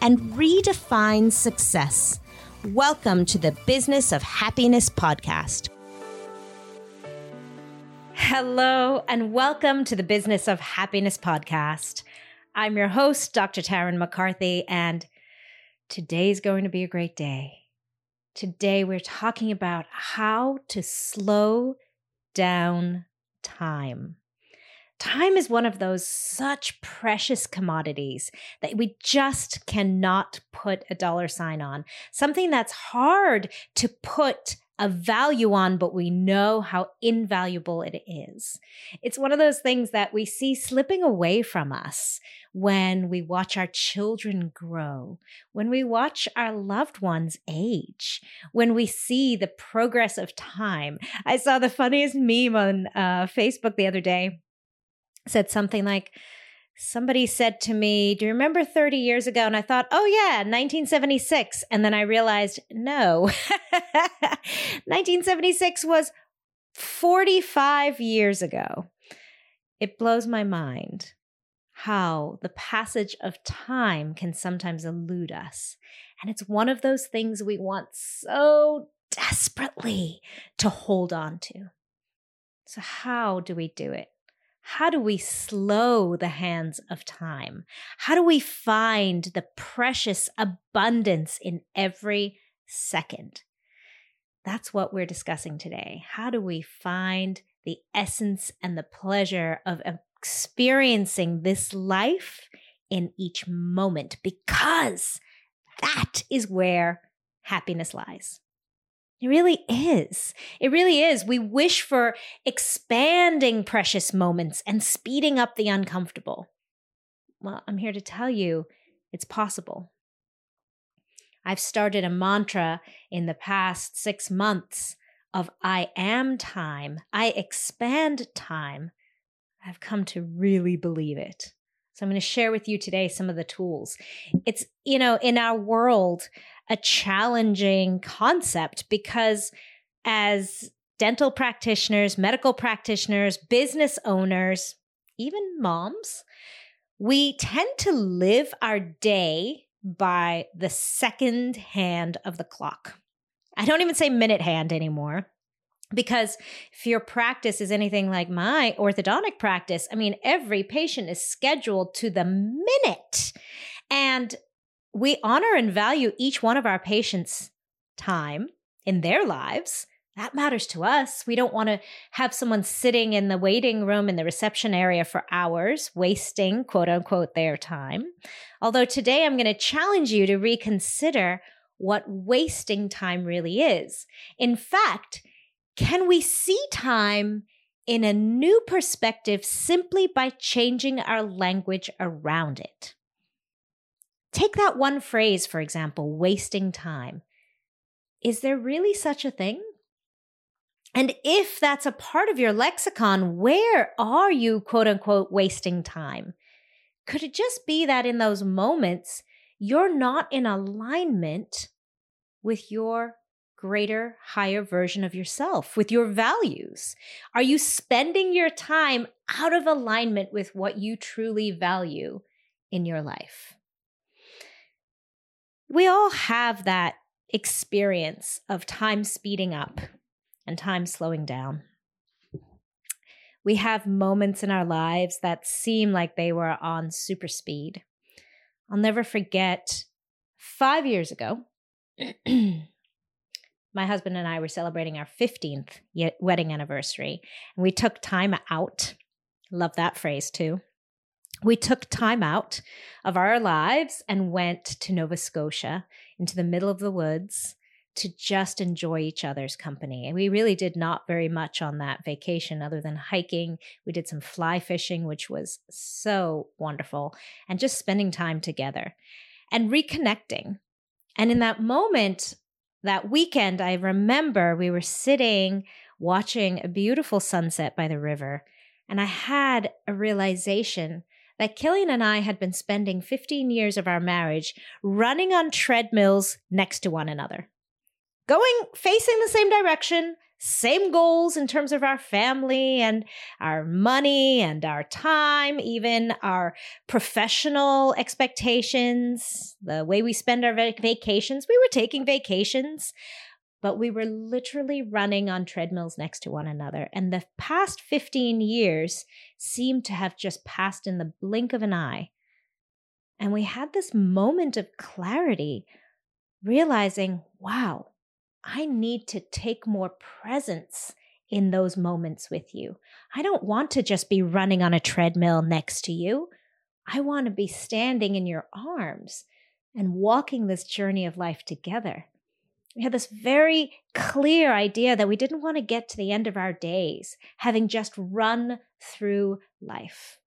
and redefine success. Welcome to the Business of Happiness podcast. Hello, and welcome to the Business of Happiness podcast. I'm your host, Dr. Tarryn MacCarthy, and today's going to be a great day. Today, we're talking about how to slow down time. Time is one of those such precious commodities that we just cannot put a dollar sign on. Something that's hard to put a value on, but we know how invaluable it is. It's one of those things that we see slipping away from us when we watch our children grow, when we watch our loved ones age, when we see the progress of time. I saw the funniest meme on uh, Facebook the other day, said something like, somebody said to me, Do you remember 30 years ago? And I thought, Oh, yeah, 1976. And then I realized, no, 1976 was 45 years ago. It blows my mind how the passage of time can sometimes elude us. And it's one of those things we want so desperately to hold on to. So, how do we do it? How do we slow the hands of time? How do we find the precious abundance in every second? That's what we're discussing today. How do we find the essence and the pleasure of experiencing this life in each moment? Because that is where happiness lies. It really is. It really is. We wish for expanding precious moments and speeding up the uncomfortable. Well, I'm here to tell you it's possible. I've started a mantra in the past six months of I am time, I expand time. I've come to really believe it. So I'm going to share with you today some of the tools. It's, you know, in our world, a challenging concept because as dental practitioners, medical practitioners, business owners, even moms, we tend to live our day by the second hand of the clock. I don't even say minute hand anymore. Because if your practice is anything like my orthodontic practice, I mean, every patient is scheduled to the minute. And we honor and value each one of our patients' time in their lives. That matters to us. We don't want to have someone sitting in the waiting room in the reception area for hours, wasting quote unquote their time. Although today I'm going to challenge you to reconsider what wasting time really is. In fact, can we see time in a new perspective simply by changing our language around it? Take that one phrase, for example, wasting time. Is there really such a thing? And if that's a part of your lexicon, where are you, quote unquote, wasting time? Could it just be that in those moments, you're not in alignment with your greater, higher version of yourself, with your values? Are you spending your time out of alignment with what you truly value in your life? We all have that experience of time speeding up and time slowing down. We have moments in our lives that seem like they were on super speed. I'll never forget five years ago, my husband and I were celebrating our 15th wedding anniversary, and we took time out. Love that phrase too we took time out of our lives and went to Nova Scotia into the middle of the woods to just enjoy each other's company. And we really did not very much on that vacation other than hiking. We did some fly fishing, which was so wonderful, and just spending time together and reconnecting. And in that moment, that weekend, I remember we were sitting watching a beautiful sunset by the river. And I had a realization that Killian and I had been spending 15 years of our marriage running on treadmills next to one another, going facing the same direction, same goals in terms of our family and our money and our time, even our professional expectations, the way we spend our vacations. We were taking vacations, but we were literally running on treadmills next to one another. And the past 15 years seemed to have just passed in the blink of an eye. And we had this moment of clarity, realizing, wow, I need to take more presence in those moments with you. I don't want to just be running on a treadmill next to you. I want to be standing in your arms and walking this journey of life together. We had this very clear idea that we didn't want to get to the end of our days having just run through life.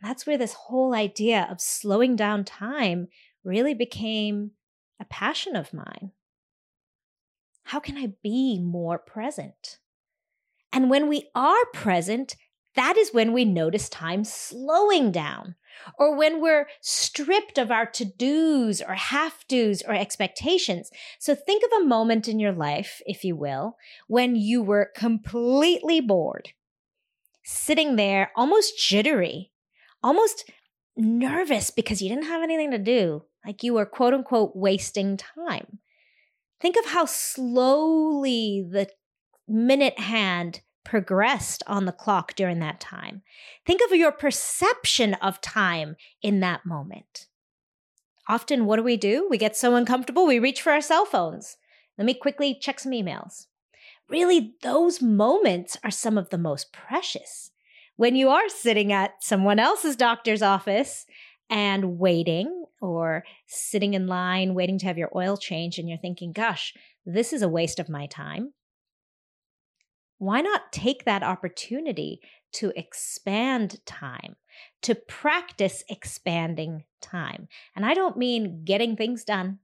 And that's where this whole idea of slowing down time really became a passion of mine. How can I be more present? And when we are present, that is when we notice time slowing down, or when we're stripped of our to dos or have dos or expectations. So think of a moment in your life, if you will, when you were completely bored, sitting there almost jittery, almost nervous because you didn't have anything to do, like you were quote unquote wasting time. Think of how slowly the minute hand progressed on the clock during that time. Think of your perception of time in that moment. Often, what do we do? We get so uncomfortable, we reach for our cell phones. Let me quickly check some emails. Really, those moments are some of the most precious. When you are sitting at someone else's doctor's office and waiting or sitting in line waiting to have your oil change and you're thinking, gosh, this is a waste of my time. Why not take that opportunity to expand time, to practice expanding time? And I don't mean getting things done.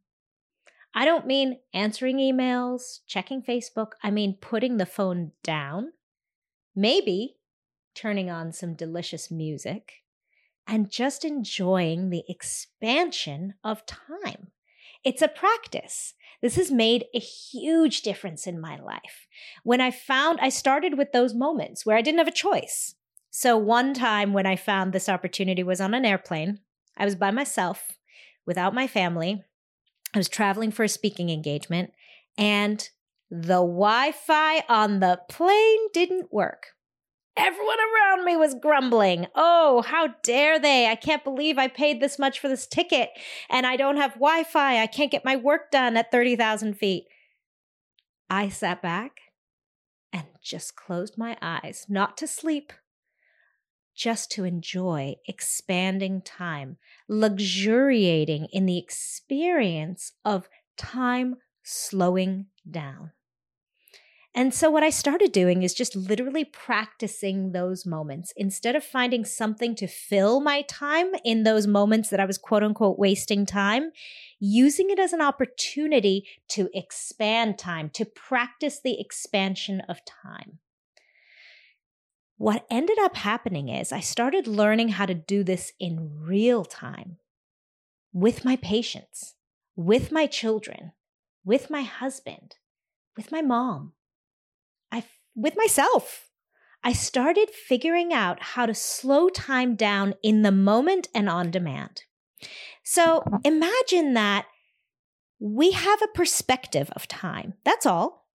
I don't mean answering emails, checking Facebook. I mean putting the phone down, maybe turning on some delicious music, and just enjoying the expansion of time. It's a practice. This has made a huge difference in my life. When I found, I started with those moments where I didn't have a choice. So, one time when I found this opportunity was on an airplane. I was by myself without my family. I was traveling for a speaking engagement, and the Wi Fi on the plane didn't work. Everyone around me was grumbling. Oh, how dare they? I can't believe I paid this much for this ticket and I don't have Wi Fi. I can't get my work done at 30,000 feet. I sat back and just closed my eyes, not to sleep, just to enjoy expanding time, luxuriating in the experience of time slowing down. And so, what I started doing is just literally practicing those moments. Instead of finding something to fill my time in those moments that I was quote unquote wasting time, using it as an opportunity to expand time, to practice the expansion of time. What ended up happening is I started learning how to do this in real time with my patients, with my children, with my husband, with my mom I with myself. I started figuring out how to slow time down in the moment and on demand. So imagine that we have a perspective of time. That's all.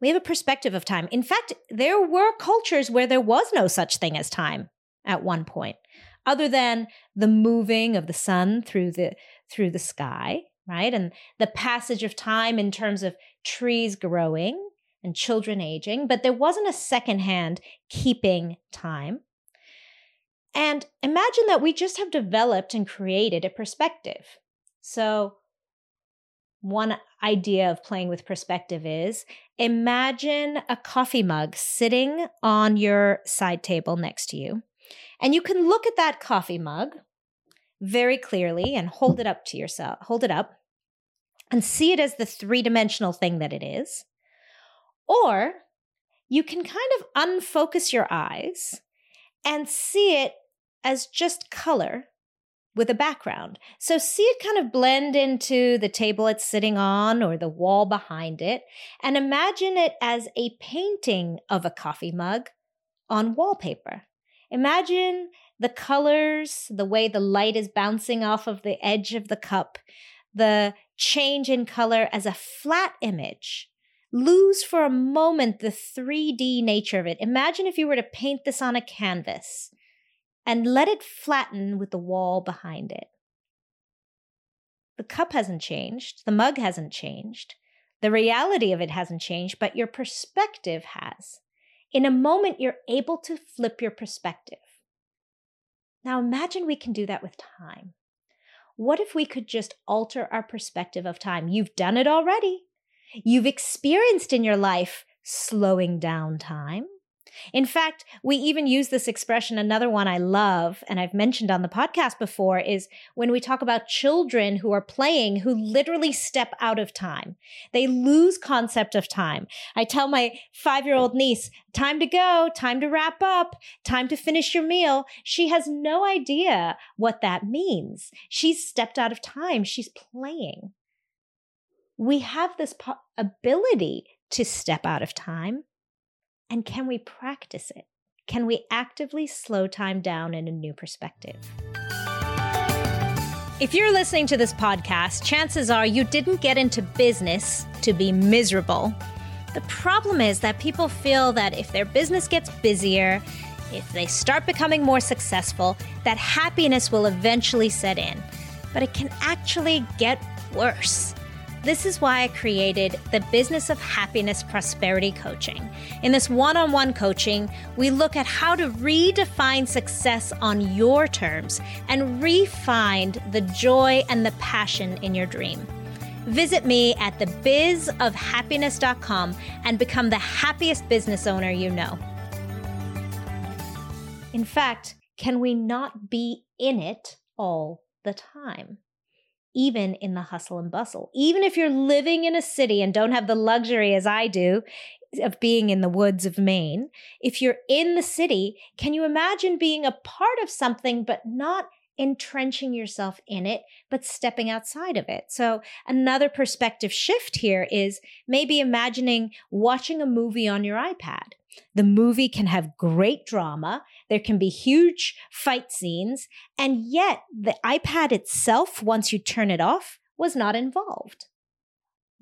We have a perspective of time. In fact, there were cultures where there was no such thing as time at one point, other than the moving of the sun through the through the sky, right? And the passage of time in terms of trees growing and children aging, but there wasn't a secondhand keeping time. And imagine that we just have developed and created a perspective. So, one idea of playing with perspective is imagine a coffee mug sitting on your side table next to you. And you can look at that coffee mug very clearly and hold it up to yourself, hold it up and see it as the three dimensional thing that it is. Or you can kind of unfocus your eyes and see it as just color with a background. So see it kind of blend into the table it's sitting on or the wall behind it, and imagine it as a painting of a coffee mug on wallpaper. Imagine the colors, the way the light is bouncing off of the edge of the cup, the change in color as a flat image. Lose for a moment the 3D nature of it. Imagine if you were to paint this on a canvas and let it flatten with the wall behind it. The cup hasn't changed, the mug hasn't changed, the reality of it hasn't changed, but your perspective has. In a moment, you're able to flip your perspective. Now imagine we can do that with time. What if we could just alter our perspective of time? You've done it already. You've experienced in your life slowing down time. In fact, we even use this expression. Another one I love, and I've mentioned on the podcast before, is when we talk about children who are playing who literally step out of time. They lose concept of time. I tell my five year old niece, time to go, time to wrap up, time to finish your meal. She has no idea what that means. She's stepped out of time. She's playing. We have this po- ability to step out of time and can we practice it? Can we actively slow time down in a new perspective? If you're listening to this podcast, chances are you didn't get into business to be miserable. The problem is that people feel that if their business gets busier, if they start becoming more successful, that happiness will eventually set in. But it can actually get worse. This is why I created the Business of Happiness Prosperity Coaching. In this one on one coaching, we look at how to redefine success on your terms and re-find the joy and the passion in your dream. Visit me at thebizofhappiness.com and become the happiest business owner you know. In fact, can we not be in it all the time? Even in the hustle and bustle. Even if you're living in a city and don't have the luxury as I do of being in the woods of Maine, if you're in the city, can you imagine being a part of something but not entrenching yourself in it, but stepping outside of it. So, another perspective shift here is maybe imagining watching a movie on your iPad. The movie can have great drama, there can be huge fight scenes, and yet the iPad itself, once you turn it off, was not involved.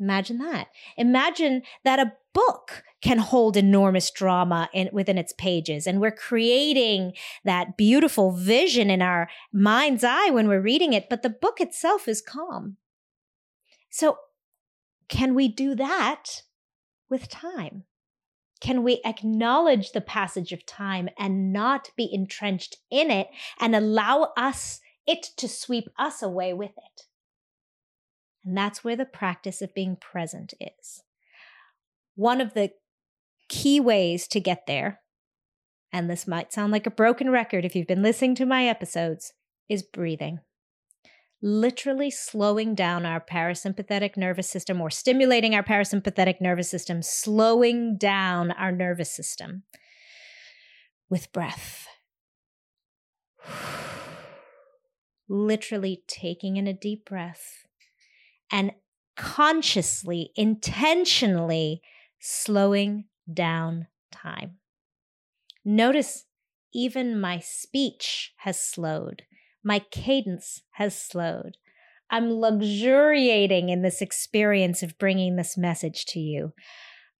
Imagine that. Imagine that a book can hold enormous drama in, within its pages. And we're creating that beautiful vision in our mind's eye when we're reading it, but the book itself is calm. So, can we do that with time? Can we acknowledge the passage of time and not be entrenched in it and allow us, it to sweep us away with it? And that's where the practice of being present is. One of the key ways to get there, and this might sound like a broken record if you've been listening to my episodes, is breathing. Literally slowing down our parasympathetic nervous system or stimulating our parasympathetic nervous system, slowing down our nervous system with breath. Literally taking in a deep breath and consciously, intentionally slowing down time. Notice even my speech has slowed, my cadence has slowed. I'm luxuriating in this experience of bringing this message to you.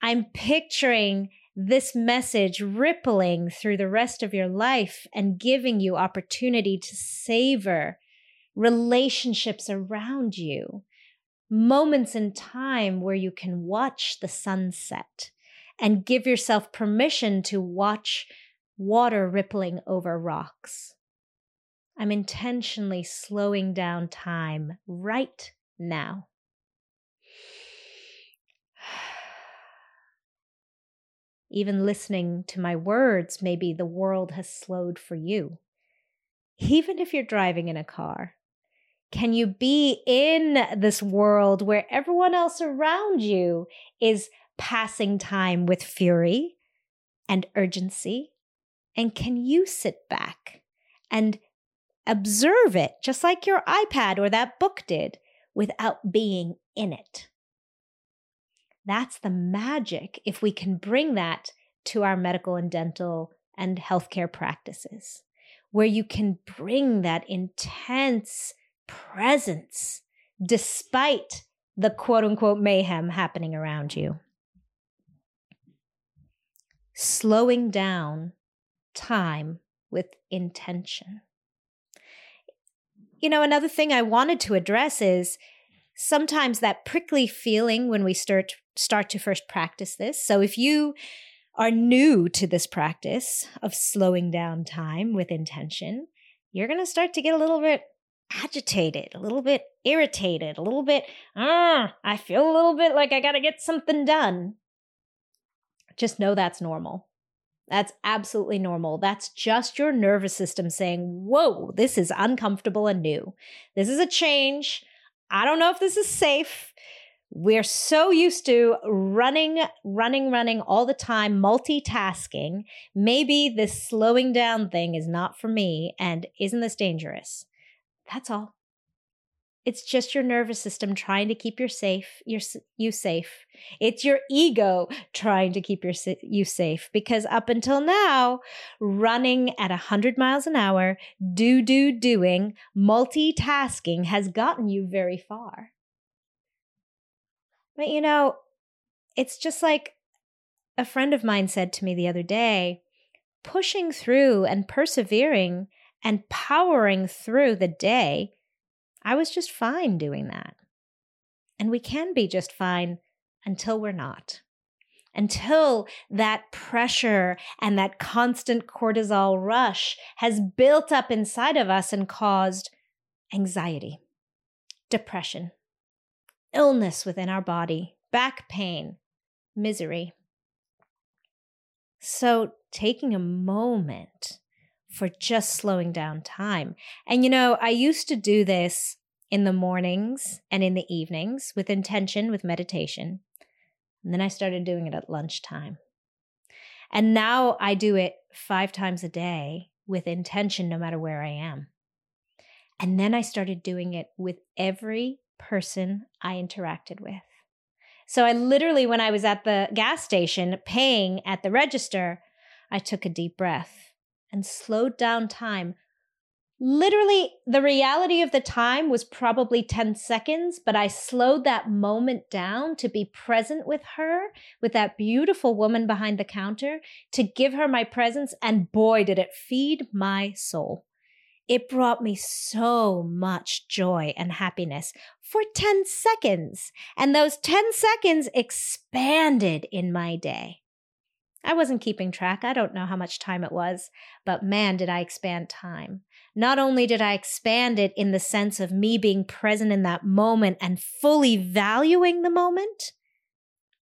I'm picturing this message rippling through the rest of your life and giving you opportunity to savor relationships around you, moments in time where you can watch the sunset and give yourself permission to watch water rippling over rocks. I'm intentionally slowing down time right now. Even listening to my words, maybe the world has slowed for you. Even if you're driving in a car, Can you be in this world where everyone else around you is passing time with fury and urgency? And can you sit back and observe it, just like your iPad or that book did, without being in it? That's the magic if we can bring that to our medical and dental and healthcare practices, where you can bring that intense presence despite the quote unquote mayhem happening around you. Slowing down time with intention. You know, another thing I wanted to address is sometimes that prickly feeling when we start start to first practice this. So if you are new to this practice of slowing down time with intention, you're going to start to get a little bit agitated, a little bit irritated, a little bit, ah, I feel a little bit like I got to get something done. Just know that's normal. That's absolutely normal. That's just your nervous system saying, Whoa, this is uncomfortable and new. This is a change. I don't know if this is safe. We're so used to running, running, running all the time, multitasking. Maybe this slowing down thing is not for me. And isn't this dangerous? That's all. It's just your nervous system trying to keep you safe, your, you safe. It's your ego trying to keep your, you safe because up until now, running at 100 miles an hour, do, do, doing, multitasking has gotten you very far. But you know, it's just like a friend of mine said to me the other day pushing through and persevering and powering through the day I was just fine doing that. And we can be just fine until we're not. Until that pressure and that constant cortisol rush has built up inside of us and caused anxiety, depression, illness within our body, back pain, misery. So, taking a moment for just slowing down time. And you know, I used to do this in the mornings and in the evenings with intention, with meditation. And then I started doing it at lunchtime. And now I do it five times a day with intention, no matter where I am. And then I started doing it with every person I interacted with. So I literally, when I was at the gas station paying at the register, I took a deep breath and slowed down time. Literally, the reality of the time was probably 10 seconds, but I slowed that moment down to be present with her, with that beautiful woman behind the counter, to give her my presence. And boy, did it feed my soul. It brought me so much joy and happiness for 10 seconds. And those 10 seconds expanded in my day. I wasn't keeping track. I don't know how much time it was, but man, did I expand time. Not only did I expand it in the sense of me being present in that moment and fully valuing the moment,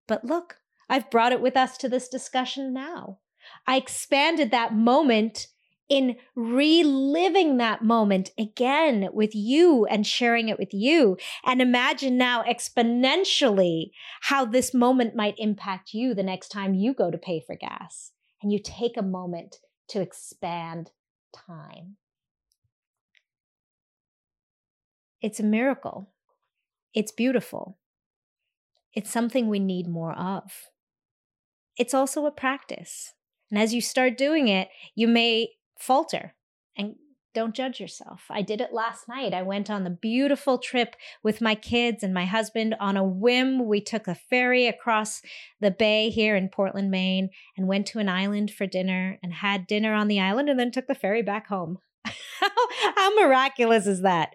but look, I've brought it with us to this discussion now. I expanded that moment in reliving that moment again with you and sharing it with you. And imagine now exponentially how this moment might impact you the next time you go to pay for gas and you take a moment to expand time. It's a miracle. It's beautiful. It's something we need more of. It's also a practice. And as you start doing it, you may falter and don't judge yourself. I did it last night. I went on the beautiful trip with my kids and my husband on a whim. We took a ferry across the bay here in Portland, Maine, and went to an island for dinner and had dinner on the island and then took the ferry back home. How miraculous is that?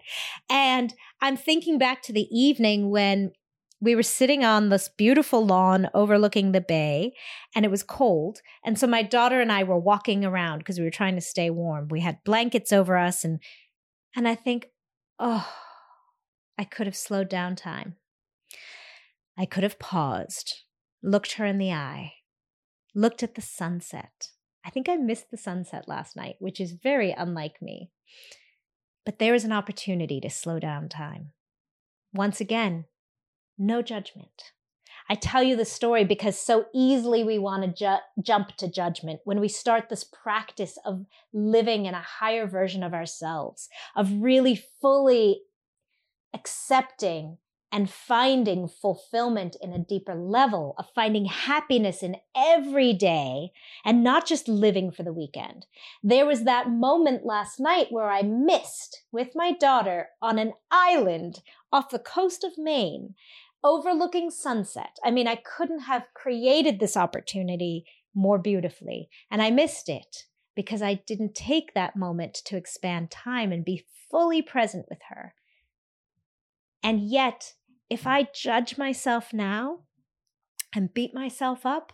And I'm thinking back to the evening when we were sitting on this beautiful lawn overlooking the bay and it was cold and so my daughter and i were walking around because we were trying to stay warm. We had blankets over us and and i think oh i could have slowed down time. I could have paused looked her in the eye looked at the sunset. I think i missed the sunset last night which is very unlike me. But there is an opportunity to slow down time. Once again, no judgment. I tell you the story because so easily we want to ju- jump to judgment when we start this practice of living in a higher version of ourselves, of really fully accepting and finding fulfillment in a deeper level, of finding happiness in every day and not just living for the weekend. There was that moment last night where I missed with my daughter on an island off the coast of Maine overlooking sunset. I mean, I couldn't have created this opportunity more beautifully. And I missed it because I didn't take that moment to expand time and be fully present with her. And yet, if I judge myself now and beat myself up,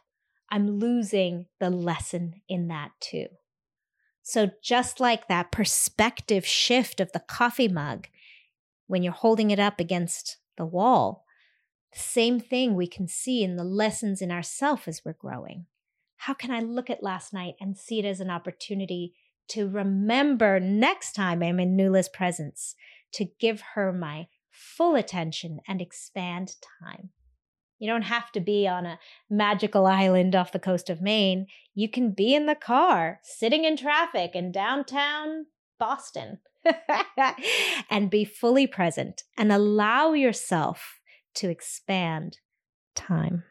I'm losing the lesson in that too. So, just like that perspective shift of the coffee mug when you're holding it up against the wall, same thing we can see in the lessons in ourself as we're growing. How can I look at last night and see it as an opportunity to remember next time I'm in Nula's presence to give her my full attention and expand time? You don't have to be on a magical island off the coast of Maine. You can be in the car, sitting in traffic in downtown Boston, and be fully present and allow yourself to expand time.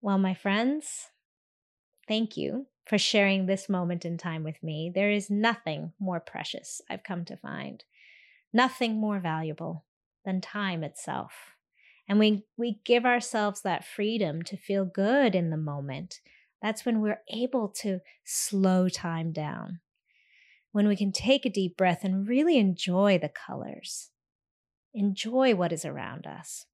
Well, my friends, thank you for sharing this moment in time with me. There is nothing more precious, I've come to find, nothing more valuable than time itself. And we, we give ourselves that freedom to feel good in the moment. That's when we're able to slow time down when we can take a deep breath and really enjoy the colors, enjoy what is around us.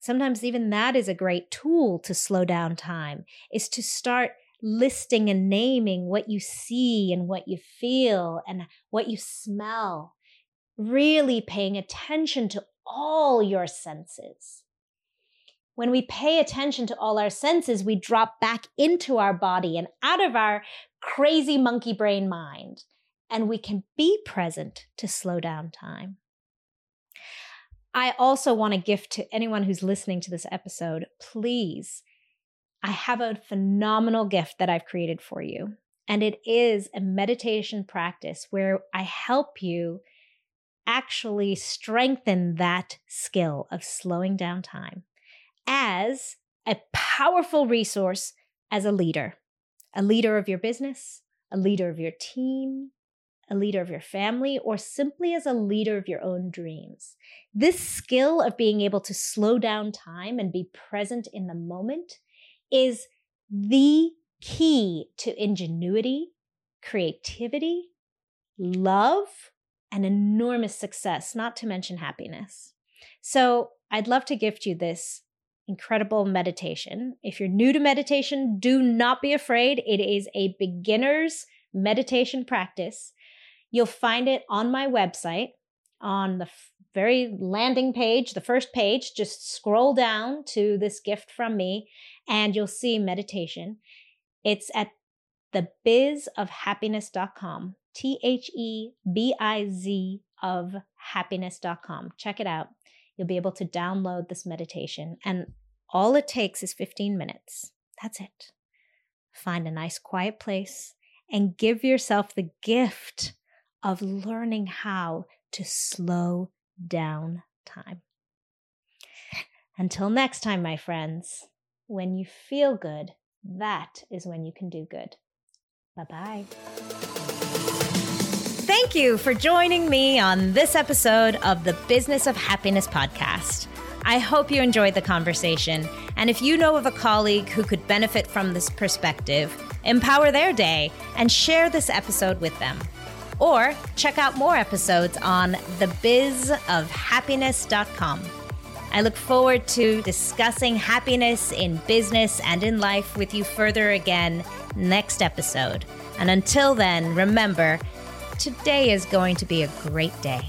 Sometimes even that is a great tool to slow down time, is to start listing and naming what you see and what you feel and what you smell, really paying attention to all your senses. When we pay attention to all our senses, we drop back into our body and out of our crazy monkey brain mind and we can be present to slow down time. I also want to gift to anyone who's listening to this episode, please. I have a phenomenal gift that I've created for you. And it is a meditation practice where I help you actually strengthen that skill of slowing down time as a powerful resource as a leader, a leader of your business, a leader of your team, a leader of your family, or simply as a leader of your own dreams. This skill of being able to slow down time and be present in the moment is the key to ingenuity, creativity, love, and enormous success, not to mention happiness. So, I'd love to gift you this incredible meditation. If you're new to meditation, do not be afraid. It is a beginner's meditation practice You'll find it on my website on the very landing page, the first page. Just scroll down to this gift from me and you'll see meditation. It's at the bizofhappiness.com. T H E B I Z of happiness.com. Check it out. You'll be able to download this meditation, and all it takes is 15 minutes. That's it. Find a nice quiet place and give yourself the gift of learning how to slow down time. Until next time, my friends, when you feel good, that is when you can do good. Bye bye. Thank you for joining me on this episode of the Business of Happiness podcast. I hope you enjoyed the conversation. And if you know of a colleague who could benefit from this perspective, empower their day and share this episode with them or check out more episodes on thebizofhappiness.com. I look forward to discussing happiness in business and in life with you further again next episode. And until then, remember, today is going to be a great day.